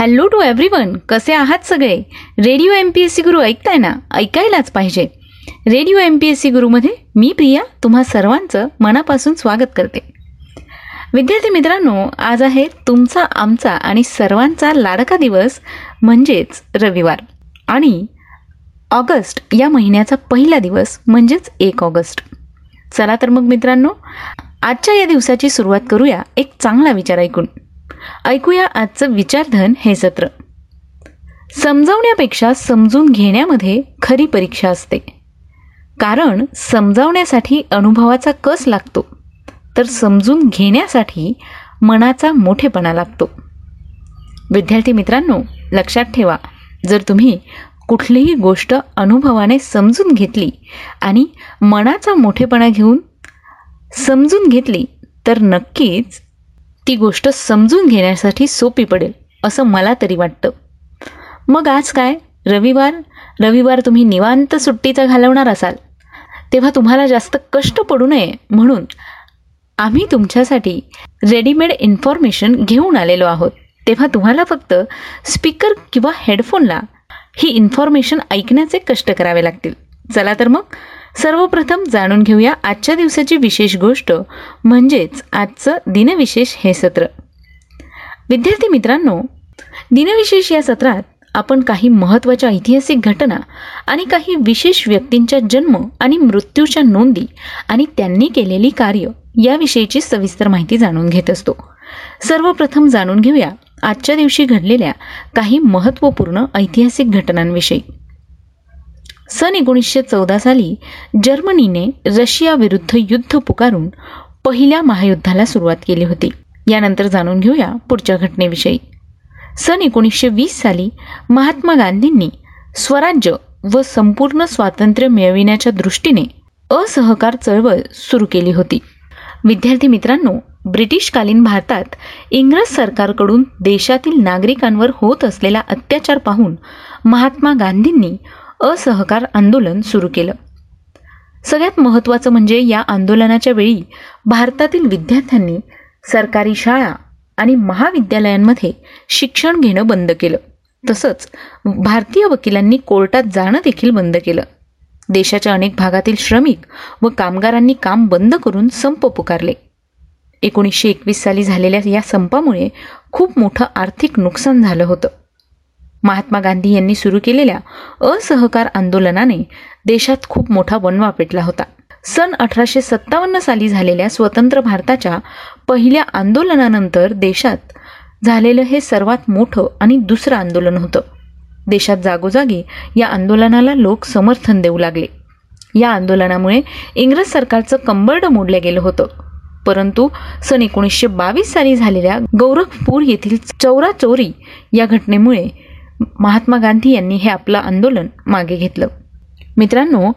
Hello to everyone कसे आहात सगळे? Radio M P S C Guru ऐकताय ना ऐकायलाच पाहिजे. Radio M P S C गुरुमध्ये मी प्रिया तुम्हा सर्वांचं मनापासून स्वागत करते. विद्यार्थी मित्रांनो आज आहे तुमचा आमचा आणि सर्वांचा लाडका दिवस म्हणजेच रविवार. आणि ऑगस्ट या महिन्याचा पहिला दिवस म्हणजेच एक ऑगस्ट. चला तर मग मित्रांनो आजच्या या दिवसाची सुरुवात करूया एक चांगला विचार ऐकून. ऐकूया आजचं विचारधन हे सत्र. समजावण्यापेक्षा समजून घेण्यामध्ये खरी परीक्षा असते. कारण समजावण्यासाठी अनुभवाचा कस लागतो तर समजून घेण्यासाठी मनाचा मोठेपणा लागतो. विद्यार्थी मित्रांनो लक्षात ठेवा जर तुम्ही कुठलीही गोष्ट अनुभवाने समजून घेतली आणि मनाचा मोठेपणा घेऊन समजून घेतली तर नक्कीच ती गोष्ट समजून घेण्यासाठी सोपी पडेल असं मला तरी वाटतं. मग आज काय? रविवार? रविवार तुम्ही निवांत सुट्टीचा घालवणार असाल. तेव्हा तुम्हाला जास्त कष्ट पडू नये. म्हणून आम्ही तुमच्यासाठी रेडीमेड इन्फॉर्मेशन घेऊन आलेलो आहोत. तेव्हा तुम्हाला फक्त स्पीकर किंवा हेडफोनला ही इन्फॉर्मेशन ऐकण्याचे कष्ट करावे लागतील. चला तर मग. सर्वप्रथम जाणून घेऊया आजच्या दिवसाची विशेष गोष्ट म्हणजेच आजचं दिनविशेष हे सत्र. विद्यार्थी मित्रांनो दिनविशेष या सत्रात आपण काही महत्त्वाच्या ऐतिहासिक घटना आणि काही विशेष व्यक्तींच्या जन्म आणि मृत्यूच्या नोंदी आणि त्यांनी केलेली कार्य याविषयीची सविस्तर माहिती जाणून घेत असतो. सर्वप्रथम जाणून घेऊया आजच्या दिवशी घडलेल्या काही महत्त्वपूर्ण ऐतिहासिक घटनांविषयी. सन एकोणीसशे चौदा साली जर्मनीने रशियाविरुद्ध युद्ध पुकारून पहिल्या महायुद्धाला सुरुवात केली होती. यानंतर जाणून घेऊया पुढच्या घटनेविषयी. सन एकोणीसशे वीस साली महात्मा गांधींनी स्वराज्य व संपूर्ण स्वातंत्र्य मिळविण्याच्या दृष्टीने असहकार चळवळ सुरू केली होती. विद्यार्थी मित्रांनो ब्रिटिशकालीन भारतात इंग्रज सरकारकडून देशातील नागरिकांवर होत असलेला अत्याचार पाहून महात्मा गांधींनी असहकार आंदोलन सुरू केलं. सगळ्यात महत्त्वाचं म्हणजे या आंदोलनाच्या वेळी भारतातील विद्यार्थ्यांनी सरकारी शाळा आणि महाविद्यालयांमध्ये शिक्षण घेणं बंद केलं. तसंच भारतीय वकिलांनी कोर्टात जाणं देखील बंद केलं. देशाच्या अनेक भागातील श्रमिक व कामगारांनी काम बंद करून संप पुकारले. एकोणीसशे एकवीस साली झालेल्या या संपामुळे खूप मोठं आर्थिक नुकसान झालं होतं. महात्मा गांधी यांनी सुरू केलेल्या असहकार आंदोलनाने देशात खूप मोठा वणवा पेटला होता. सन अठराशे सत्तावन्न साली झालेल्या स्वतंत्र भारताच्या पहिल्या आंदोलनानंतर देशात झालेलं हे सर्वात मोठं आणि दुसरं आंदोलन होतं. देशात जागोजागी या आंदोलनाला लोक समर्थन देऊ लागले. या आंदोलनामुळे इंग्रज सरकारचं कंबरड मोडलं गेलं होतं. परंतु सन एकोणीसशे बावीस साली झालेल्या गौरखपूर येथील चौरा चोरी या घटनेमुळे महात्मा गांधी यांनी हे आपलं आंदोलन मागे घेतलं. मित्रांनो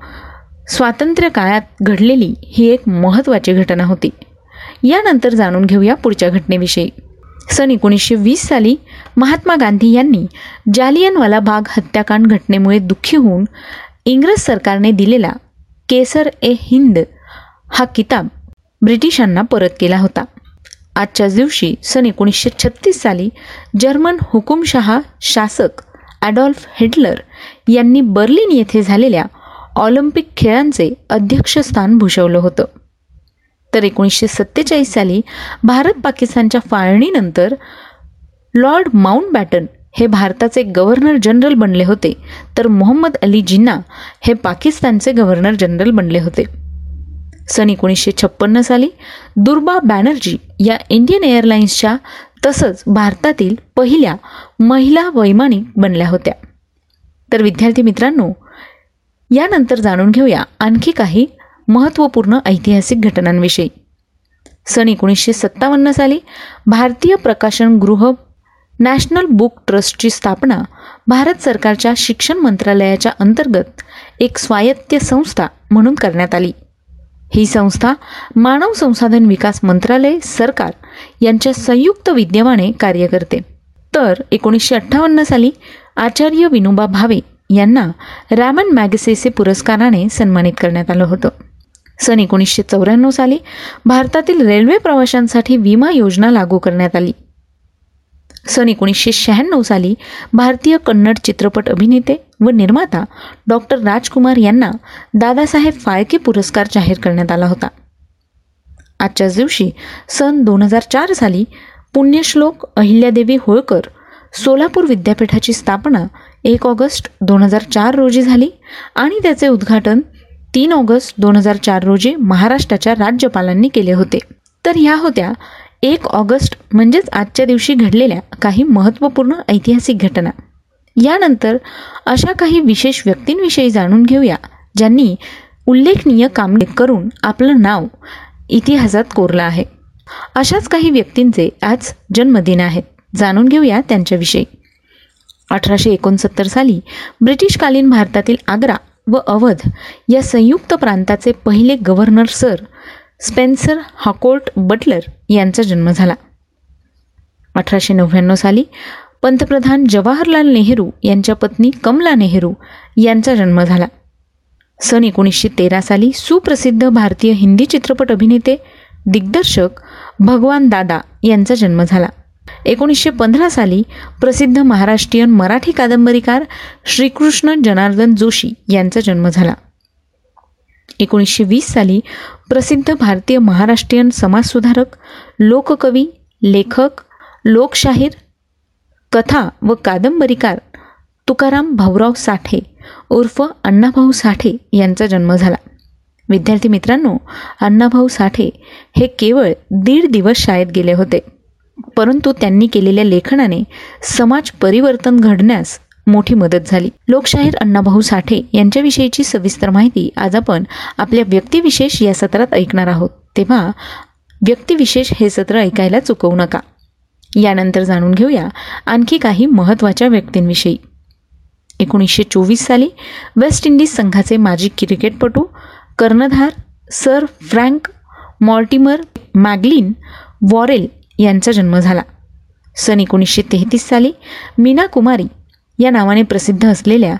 स्वातंत्र्य काळात घडलेली ही एक महत्त्वाची घटना होती. यानंतर जाणून घेऊया पुढच्या घटनेविषयी. सन एकोणीसशे वीस साली महात्मा गांधी यांनी जालियनवाला बाग हत्याकांड घटनेमुळे दुःखी होऊन इंग्रज सरकारने दिलेला केसर ए हिंद हा किताब ब्रिटिशांना परत केला होता. आजच्याच दिवशी सन एकोणीसशे छत्तीस साली जर्मन हुकुमशहा शासक ॲडॉल्फ हिटलर यांनी बर्लिन येथे झालेल्या ऑलिम्पिक खेळांचे अध्यक्षस्थान भूषवलं होतं. तर एकोणीसशे सत्तेचाळीस साली भारत पाकिस्तानच्या फाळणीनंतर लॉर्ड माउंट बॅटन हे भारताचे गव्हर्नर जनरल बनले होते. तर मोहम्मद अली जिन्ना हे पाकिस्तानचे गव्हर्नर जनरल बनले होते. सन एकोणीसशे छप्पन्न साली दुर्बा बॅनर्जी या इंडियन एअरलाइन्सच्या तसंच भारतातील पहिल्या महिला वैमानिक बनल्या होत्या. तर विद्यार्थी मित्रांनो यानंतर जाणून घेऊया आणखी काही महत्त्वपूर्ण ऐतिहासिक घटनांविषयी. सन एकोणीसशे सत्तावन्न साली भारतीय प्रकाशन गृह नॅशनल बुक ट्रस्टची स्थापना भारत सरकारच्या शिक्षण मंत्रालयाच्या अंतर्गत एक स्वायत्त संस्था म्हणून करण्यात आली. ही संस्था मानव संसाधन विकास मंत्रालय सरकार यांच्या संयुक्त विद्यमाने कार्य करते. तर एकोणीसशे अठ्ठावन्न साली आचार्य विनोबा भावे यांना रॅमन मॅगसेसे पुरस्काराने सन्मानित करण्यात आलं होतं. सन एकोणीसशे चौऱ्याण्णव साली भारतातील रेल्वे प्रवाशांसाठी विमा योजना लागू करण्यात आली. सन एकोणीसशे शहाण्णव साली भारतीय कन्नड चित्रपट अभिनेते व निर्माता डॉक्टर राजकुमार यांना दादासाहेब फाळके पुरस्कार जाहीर करण्यात आला होता. आजच्याच दिवशी सन दोन हजार चार साली पुण्यश्लोक अहिल्यादेवी होळकर सोलापूर विद्यापीठाची स्थापना एक ऑगस्ट दोन हजार चार रोजी झाली आणि त्याचे उद्घाटन तीन ऑगस्ट दोन हजार चार रोजी महाराष्ट्राच्या राज्यपालांनी केले होते. तर ह्या होत्या एक ऑगस्ट म्हणजेच आजच्या दिवशी घडलेल्या काही महत्त्वपूर्ण ऐतिहासिक घटना. यानंतर अशा काही विशेष व्यक्तींविषयी जाणून घेऊया ज्यांनी उल्लेखनीय काम करून आपलं नाव इतिहासात कोरलं आहे. अशाच काही व्यक्तींचे आज जन्मदिन आहेत जाणून घेऊया त्यांच्याविषयी. अठराशे एकोणसत्तर साली ब्रिटिशकालीन भारतातील आग्रा व अवध या संयुक्त प्रांताचे पहिले governor sir Spencer Harcourt Butler यांचा जन्म झाला. अठराशे नव्याण्णव साली पंतप्रधान जवाहरलाल नेहरू यांच्या पत्नी कमला नेहरू यांचा जन्म झाला. सन एकोणीसशे तेरा साली सुप्रसिद्ध भारतीय हिंदी चित्रपट अभिनेते दिग्दर्शक भगवान दादा यांचा जन्म झाला. एकोणीसशे पंधरा साली प्रसिद्ध महाराष्ट्रीयन मराठी कादंबरीकार श्रीकृष्ण जनार्दन जोशी यांचा जन्म झाला. एकोणीसशे वीस साली प्रसिद्ध भारतीय महाराष्ट्रीयन समाजसुधारक लोककवी लेखक लोकशाहीर कथा व कादंबरीकार तुकाराम भाऊराव साठे उर्फ अण्णाभाऊ साठे यांचा जन्म झाला. विद्यार्थी मित्रांनो अण्णाभाऊ साठे हे केवळ दीड दिवस शाळेत गेले होते. परंतु त्यांनी केलेल्या लेखनाने समाज परिवर्तन घडण्यास मोठी मदत झाली. लोकशाहीर अण्णाभाऊ साठे यांच्याविषयीची सविस्तर माहिती आज आपण आपल्या व्यक्तिविशेष या सत्रात ऐकणार आहोत. तेव्हा व्यक्तिविशेष हे सत्र ऐकायला चुकवू नका. यानंतर जाणून घेऊया आणखी काही महत्त्वाच्या व्यक्तींविषयी. एकोणीसशे चोवीस साली वेस्ट इंडिज संघाचे माजी क्रिकेटपटू कर्णधार Sir Frank Mortimer Maglinne Worrell यांचा जन्म झाला. सन एकोणीसशे तेहतीस साली मीना कुमारी या नावाने प्रसिद्ध असलेल्या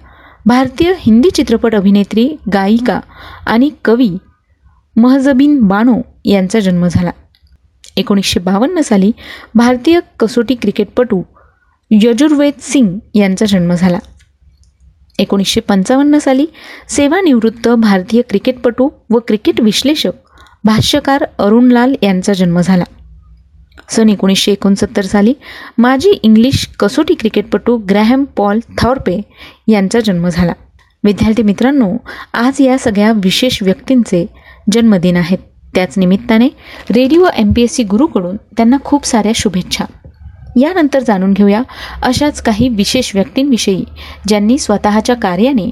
भारतीय हिंदी चित्रपट अभिनेत्री गायिका आणि कवी महजबीन बानो यांचा जन्म झाला. एकोणीसशे बावन्न साली भारतीय कसोटी क्रिकेटपटू यजुर्वेद सिंग यांचा जन्म झाला. एकोणीसशे पंचावन्न साली सेवानिवृत्त भारतीय क्रिकेटपटू व क्रिकेट विश्लेषक भाष्यकार अरुणलाल यांचा जन्म झाला. सन एकोणीसशे एकोणसत्तर साली माजी इंग्लिश कसोटी क्रिकेटपटू ग्रॅहम पॉल थॉर्पे यांचा जन्म झाला. विद्यार्थी मित्रांनो आज या सगळ्या विशेष व्यक्तींचे जन्मदिन आहेत. त्याच निमित्ताने radio M P S C गुरुकडून त्यांना खूप साऱ्या शुभेच्छा. यानंतर जाणून घेऊया अशाच काही विशेष व्यक्तींविषयी ज्यांनी स्वतःच्या कार्याने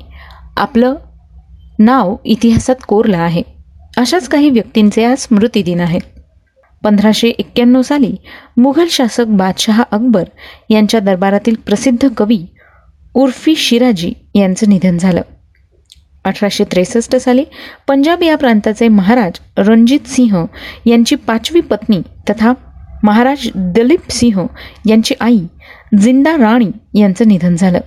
आपलं नाव इतिहासात कोरलं आहे. अशाच काही व्यक्तींचे आज स्मृतिदिन आहेत. पंधराशे एक्क्याण्णव साली मुघल शासक बादशहा अकबर यांच्या दरबारातील प्रसिद्ध कवी उर्फी शिराजी यांचं निधन झालं. अठराशे त्रेसष्ट साली पंजाब या प्रांताचे महाराज रणजित सिंह यांची पाचवी पत्नी तथा महाराज दलीप सिंह यांची आई जिंदा राणी यांचं निधन झालं.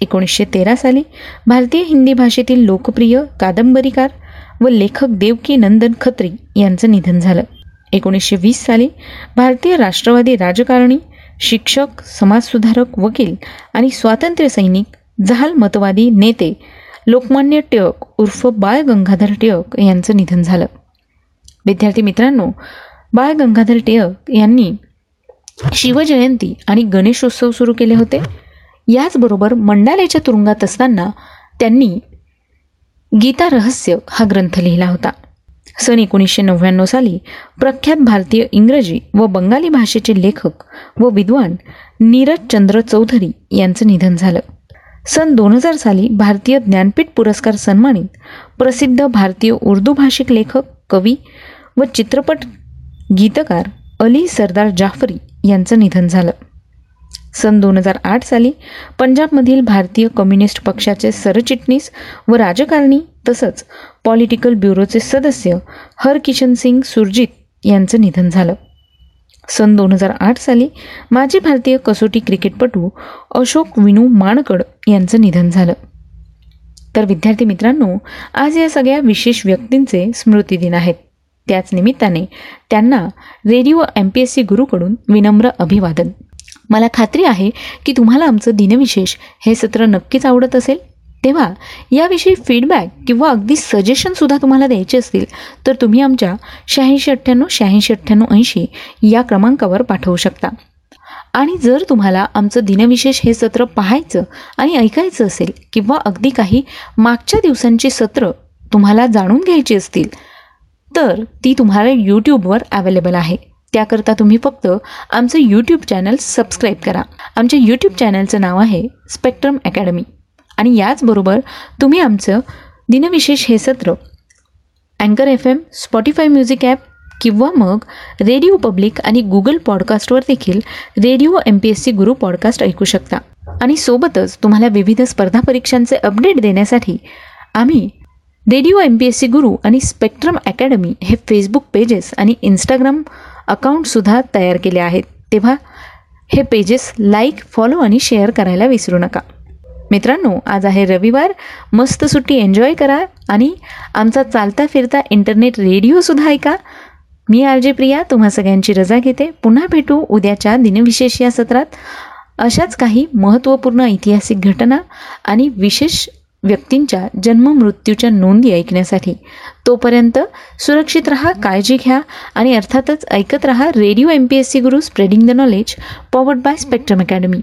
एकोणीसशे तेरा साली भारतीय हिंदी भाषेतील लोकप्रिय कादंबरीकार व लेखक देवकी नंदन खत्री यांचं निधन झालं. एकोणीसशे वीस साली भारतीय राष्ट्रवादी राजकारणी शिक्षक समाजसुधारक वकील आणि स्वातंत्र्य सैनिक जहाल मतवादी नेते लोकमान्य टिळक उर्फ बाळ गंगाधर टिळक यांचं निधन झालं. विद्यार्थी मित्रांनो बाळ गंगाधर टिळक यांनी शिवजयंती आणि गणेशोत्सव सुरू केले होते. याचबरोबर मंडालेच्या तुरुंगात असताना त्यांनी गीता रहस्य हा ग्रंथ लिहिला होता. सन एकोणीसशे नव्याण्णव साली प्रख्यात भारतीय इंग्रजी व बंगाली भाषेचे लेखक व विद्वान नीरज चंद्र चौधरी यांचं निधन झालं. सन दोन हजार साली भारतीय ज्ञानपीठ पुरस्कार सन्मानित प्रसिद्ध भारतीय उर्दू भाषिक लेखक कवी व चित्रपट गीतकार अली सरदार जाफरी यांचं निधन झालं. सन दोन हजार आठ साली पंजाबमधील भारतीय कम्युनिस्ट पक्षाचे सरचिटणीस व राजकारणी तसंच पॉलिटिकल ब्युरोचे सदस्य हरकिशन सिंग सुरजित यांचं निधन झालं. सन दोन हजार आठ साली माजी भारतीय कसोटी क्रिकेटपटू अशोक विनू माणकड यांचं निधन झालं. तर विद्यार्थी मित्रांनो आज या सगळ्या विशेष व्यक्तींचे स्मृतिदिन आहेत. त्याच निमित्ताने त्यांना radio M P S C गुरुकडून विनम्र अभिवादन. मला खात्री आहे की तुम्हाला आमचं दिनविशेष हे सत्र नक्कीच आवडत असेल. तेव्हा याविषयी फीडबॅक किंवा अगदी सजेशनसुद्धा तुम्हाला द्यायचे असतील तर तुम्ही आमच्या शहाऐंशी अठ्ठ्याण्णव शहाऐंशी अठ्ठ्याण्णव ऐंशी या क्रमांकावर पाठवू शकता. आणि जर तुम्हाला आमचं दिनविशेष हे सत्र पाहायचं आणि ऐकायचं असेल किंवा अगदी काही मागच्या दिवसांची सत्र तुम्हाला जाणून घ्यायची असतील तर ती तुम्हाला यूट्यूबवर अवेलेबल आहे. त्याकरता तुम्ही फक्त आमचं यूट्यूब चॅनल सबस्क्राईब करा. आमच्या यूट्यूब चॅनलचं नाव आहे स्पेक्ट्रम अकॅडमी आणि याचबरोबर तुम्ही आमचं दिनविशेष हे सत्र अँकर F M Spotify music app किंवा मग रेडिओ पब्लिक आणि गुगल पॉडकास्टवर देखील radio M P S C Guru podcast ऐकू शकता. आणि सोबतच तुम्हाला विविध स्पर्धा परीक्षांचे अपडेट देण्यासाठी आम्ही radio M P S C Guru आणि स्पेक्ट्रम अकॅडमी हे फेसबुक पेजेस आणि इंस्टाग्राम अकाउंटसुद्धा तयार केले आहेत. तेव्हा हे पेजेस लाईक फॉलो आणि शेअर करायला विसरू नका. मित्रांनो आज आहे रविवार. मस्त सुट्टी एन्जॉय करा आणि आमचा चालता फिरता इंटरनेट रेडिओसुद्धा ऐका. मी आरजे प्रिया तुम्हा सगळ्यांची रजा घेते. पुन्हा भेटू उद्याच्या दिनविशेष या सत्रात. अशाच काही महत्त्वपूर्ण ऐतिहासिक घटना आणि विशेष व्यक्तींच्या जन्म मृत्यूच्या नोंदी ऐकण्यासाठी. तोपर्यंत सुरक्षित रहा काळजी घ्या आणि अर्थातच ऐकत रहा radio M P S C Guru spreading the knowledge powered by Spectrum Academy